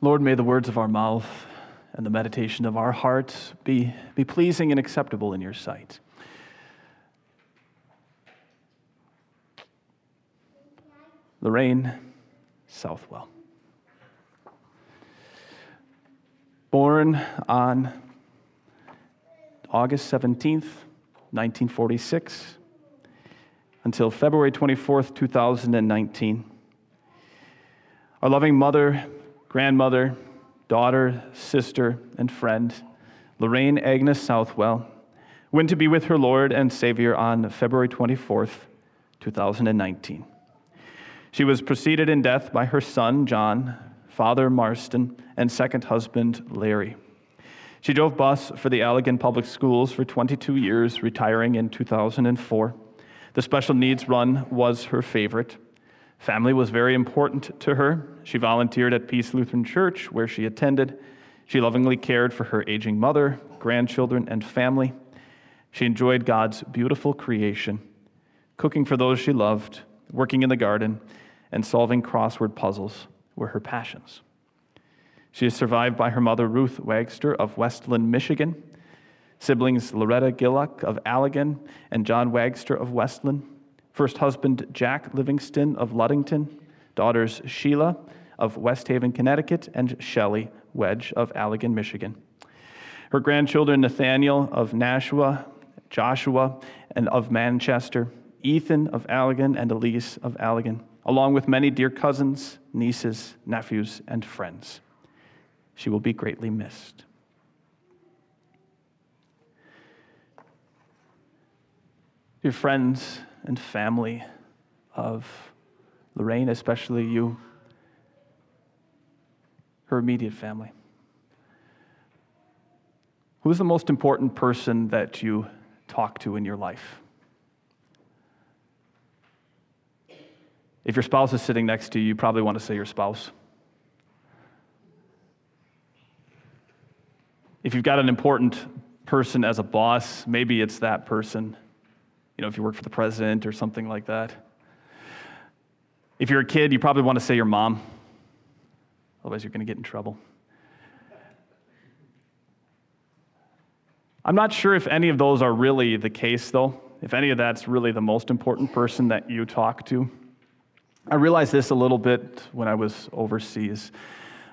Lord, may the words of our mouth and the meditation of our hearts be, be pleasing and acceptable in your sight. Lorraine Southwell. Born on August 17th, 1946, until February 24th, 2019. Our loving mother, grandmother, daughter, sister, and friend, Lorraine Agnes Southwell, went to be with her Lord and Savior on February 24th, 2019. She was preceded in death by her son, John, father, Marston, and second husband, Larry. She drove bus for the Allegan Public Schools for 22 years, retiring in 2004. The special needs run was her favorite. Family was very important to her. She volunteered at Peace Lutheran Church, where she attended. She lovingly cared for her aging mother, grandchildren, and family. She enjoyed God's beautiful creation, cooking for those she loved, working in the garden, and solving crossword puzzles were her passions. She is survived by her mother, Ruth Wagster of Westland, Michigan, siblings Loretta Gillock of Allegan and John Wagster of Westland, first husband Jack Livingston of Ludington, daughters Sheila of West Haven, Connecticut, and Shelley Wedge of Allegan, Michigan. Her grandchildren Nathaniel of Nashua, Joshua and of Manchester, Ethan of Allegan, and Elise of Allegan, along with many dear cousins, nieces, nephews, and friends. She will be greatly missed. Dear friends and family of Lorraine, especially you, her immediate family. Who is the most important person that you talk to in your life? If your spouse is sitting next to you, you probably want to say your spouse. If you've got an important person as a boss, maybe it's that person. You know, if you work for the president or something like that. If you're a kid, you probably want to say your mom. Otherwise, you're going to get in trouble. I'm not sure if any of those are really the case, though, if any of that's really the most important person that you talk to. I realized this a little bit when I was overseas.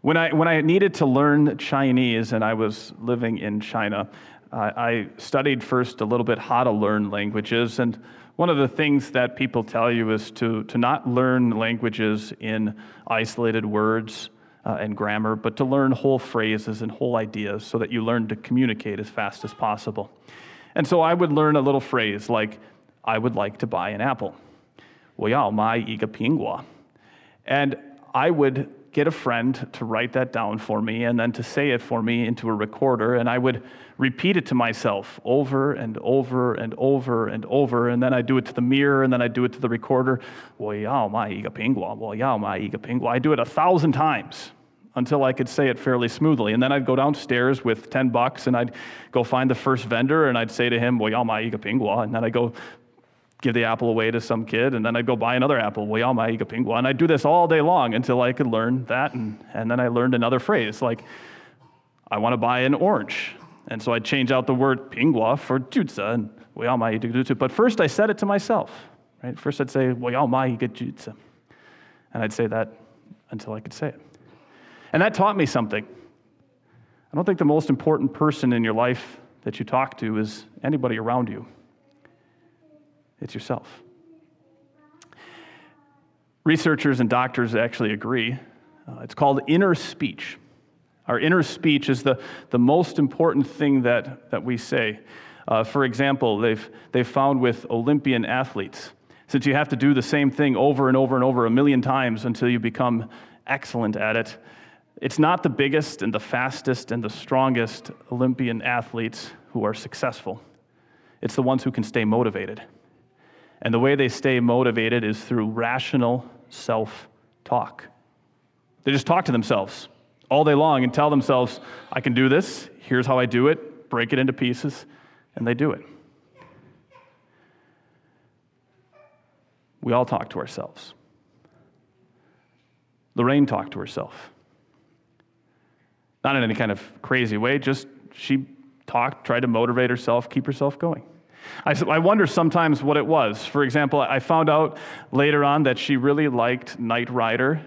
When I, when I needed to learn Chinese and I was living in China, uh, I studied first a little bit how to learn languages. And one of the things that people tell you is to, to not learn languages in isolated words uh, and grammar, but to learn whole phrases and whole ideas so that you learn to communicate as fast as possible. And so I would learn a little phrase like, I would like to buy an apple. 我要买一个苹果. And I would get a friend to write that down for me and then to say it for me into a recorder. And I would repeat it to myself over and over and over and over. And then I'd do it to the mirror and then I'd do it to the recorder. I do it a thousand times until I could say it fairly smoothly. And then I'd go downstairs with 10 bucks and I'd go find the first vendor and I'd say to him, Well, y'all my igapingwa. And then I'd go give the apple away to some kid, and then I'd go buy another apple. And I'd do this all day long until I could learn that, and, and then I learned another phrase, like, I want to buy an orange. And so I'd change out the word pingua for jutsa, and but first I said it to myself, right? First I'd say, jutsa. And I'd say that until I could say it. And that taught me something. I don't think the most important person in your life that you talk to is anybody around you it's yourself. Researchers and doctors actually agree. Uh, it's called inner speech. Our inner speech is the, the most important thing that, that we say. Uh, for example, they've, they've found with Olympian athletes, since you have to do the same thing over and over and over a million times until you become excellent at it, it's not the biggest and the fastest and the strongest Olympian athletes who are successful. It's the ones who can stay motivated. And the way they stay motivated is through rational self talk. They just talk to themselves all day long and tell themselves, I can do this, here's how I do it, break it into pieces, and they do it. We all talk to ourselves. Lorraine talked to herself. Not in any kind of crazy way, just she talked, tried to motivate herself, keep herself going. I, I wonder sometimes what it was. For example, I found out later on that she really liked Knight Rider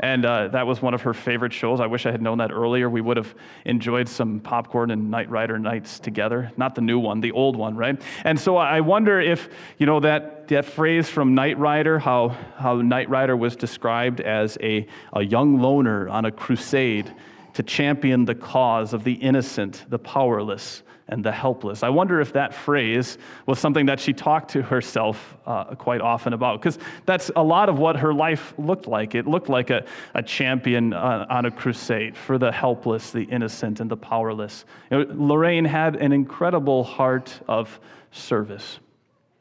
and uh, that was one of her favorite shows. I wish I had known that earlier. We would have enjoyed some popcorn and Knight Rider nights together. Not the new one, the old one, right? And so I wonder if, you know, that, that phrase from Knight Rider, how, how Knight Rider was described as a, a young loner on a crusade to champion the cause of the innocent, the powerless, and the helpless. I wonder if that phrase was something that she talked to herself uh, quite often about, because that's a lot of what her life looked like. It looked like a, a champion uh, on a crusade for the helpless, the innocent, and the powerless. You know, Lorraine had an incredible heart of service.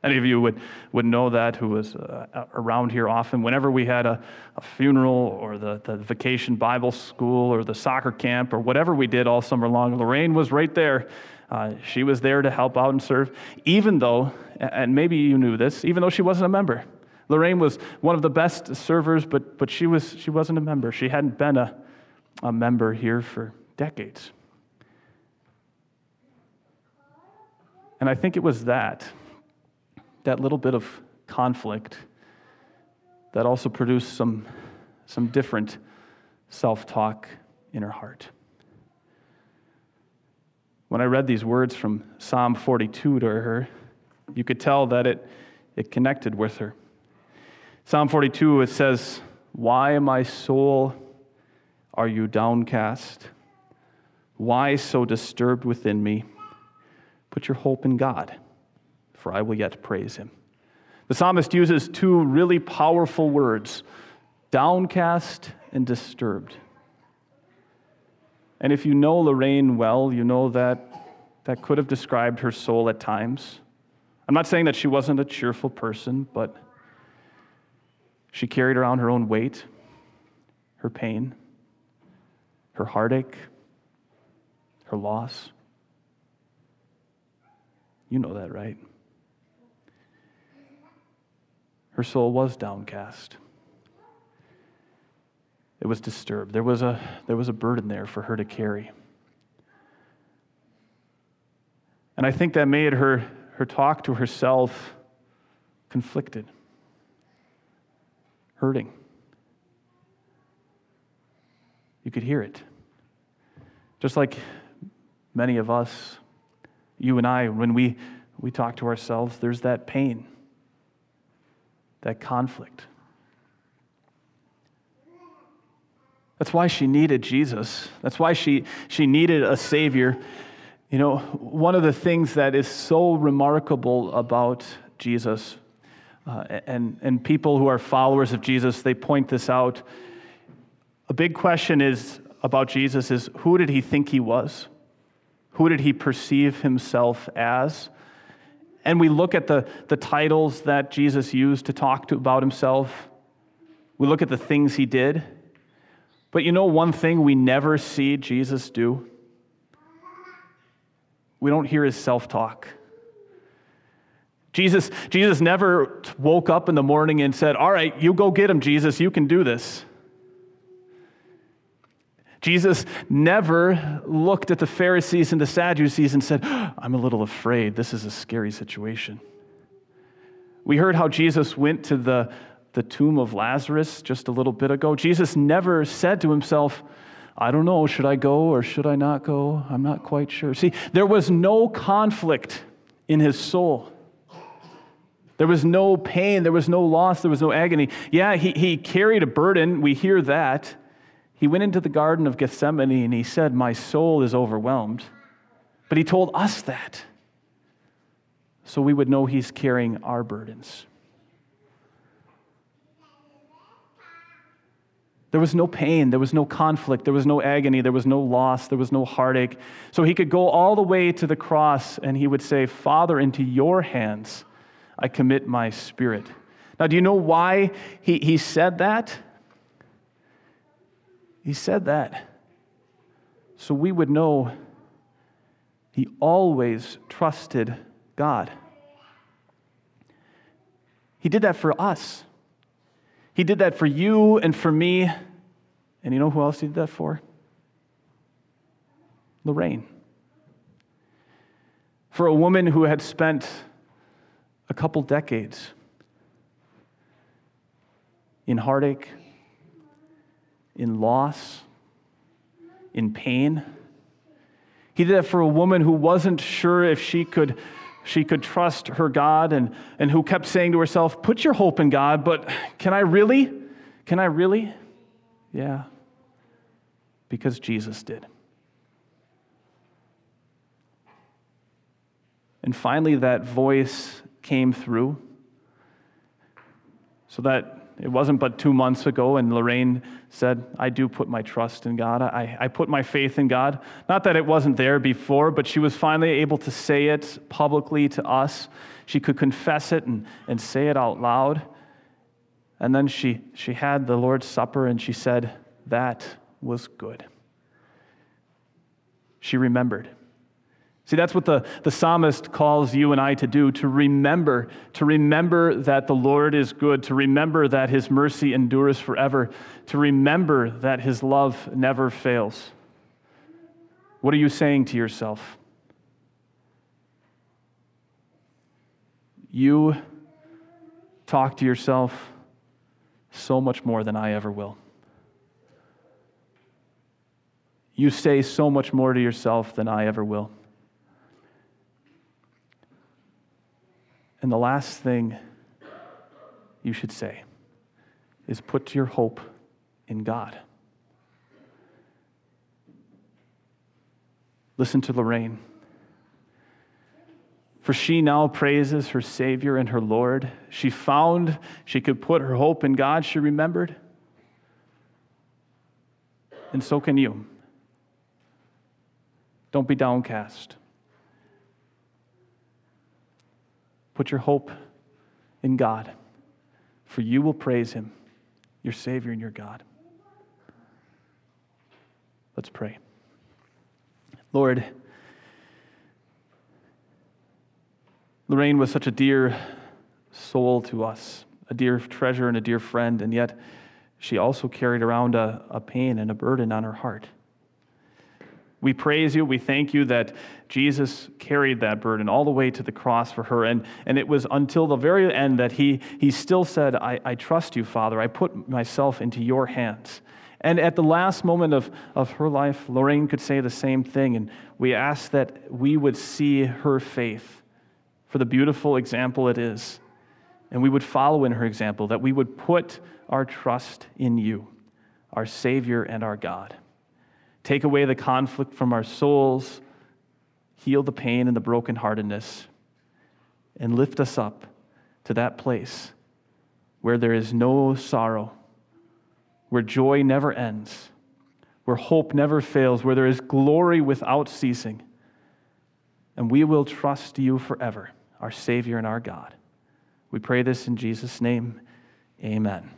Any of you would, would know that who was uh, around here often. Whenever we had a, a funeral or the, the vacation Bible school or the soccer camp or whatever we did all summer long, Lorraine was right there uh, she was there to help out and serve, even though, and maybe you knew this, even though she wasn't a member. Lorraine was one of the best servers, but, but she, was, she wasn't a member. She hadn't been a, a member here for decades. And I think it was that, that little bit of conflict, that also produced some, some different self talk in her heart. When I read these words from Psalm 42 to her, you could tell that it, it connected with her. Psalm 42, it says, Why, my soul, are you downcast? Why so disturbed within me? Put your hope in God, for I will yet praise him. The psalmist uses two really powerful words downcast and disturbed. And if you know Lorraine well, you know that that could have described her soul at times. I'm not saying that she wasn't a cheerful person, but she carried around her own weight, her pain, her heartache, her loss. You know that, right? Her soul was downcast. It was disturbed. There was a, there was a burden there for her to carry. And I think that made her, her talk to herself conflicted, hurting. You could hear it. Just like many of us, you and I, when we, we talk to ourselves, there's that pain, that conflict. That's why she needed Jesus. That's why she, she needed a Savior. You know, one of the things that is so remarkable about Jesus, uh, and, and people who are followers of Jesus, they point this out. A big question is about Jesus is who did he think he was? Who did he perceive himself as? And we look at the, the titles that Jesus used to talk to, about himself. We look at the things he did. But you know one thing we never see Jesus do? We don't hear his self talk. Jesus, Jesus never woke up in the morning and said, All right, you go get him, Jesus, you can do this. Jesus never looked at the Pharisees and the Sadducees and said, I'm a little afraid. This is a scary situation. We heard how Jesus went to the the tomb of Lazarus just a little bit ago, Jesus never said to himself, I don't know, should I go or should I not go? I'm not quite sure. See, there was no conflict in his soul. There was no pain, there was no loss, there was no agony. Yeah, he, he carried a burden, we hear that. He went into the Garden of Gethsemane and he said, My soul is overwhelmed. But he told us that so we would know he's carrying our burdens. There was no pain, there was no conflict, there was no agony, there was no loss, there was no heartache. So he could go all the way to the cross and he would say, Father, into your hands I commit my spirit. Now, do you know why he, he said that? He said that so we would know he always trusted God. He did that for us. He did that for you and for me. And you know who else he did that for? Lorraine. For a woman who had spent a couple decades in heartache, in loss, in pain. He did that for a woman who wasn't sure if she could, she could trust her God and, and who kept saying to herself, Put your hope in God, but can I really? Can I really? Yeah, because Jesus did. And finally, that voice came through so that it wasn't but two months ago, and Lorraine said, I do put my trust in God. I, I put my faith in God. Not that it wasn't there before, but she was finally able to say it publicly to us. She could confess it and, and say it out loud. And then she, she had the Lord's Supper and she said, That was good. She remembered. See, that's what the, the psalmist calls you and I to do to remember, to remember that the Lord is good, to remember that his mercy endures forever, to remember that his love never fails. What are you saying to yourself? You talk to yourself so much more than I ever will. You say so much more to yourself than I ever will. And the last thing you should say is put your hope in God. Listen to Lorraine. For she now praises her Savior and her Lord. She found she could put her hope in God, she remembered. And so can you. Don't be downcast. Put your hope in God, for you will praise him, your Savior and your God. Let's pray. Lord, Lorraine was such a dear soul to us, a dear treasure and a dear friend, and yet she also carried around a, a pain and a burden on her heart. We praise you. We thank you that Jesus carried that burden all the way to the cross for her. And, and it was until the very end that he, he still said, I, I trust you, Father. I put myself into your hands. And at the last moment of, of her life, Lorraine could say the same thing. And we ask that we would see her faith for the beautiful example it is. And we would follow in her example, that we would put our trust in you, our Savior and our God. Take away the conflict from our souls, heal the pain and the brokenheartedness, and lift us up to that place where there is no sorrow, where joy never ends, where hope never fails, where there is glory without ceasing. And we will trust you forever, our Savior and our God. We pray this in Jesus' name. Amen.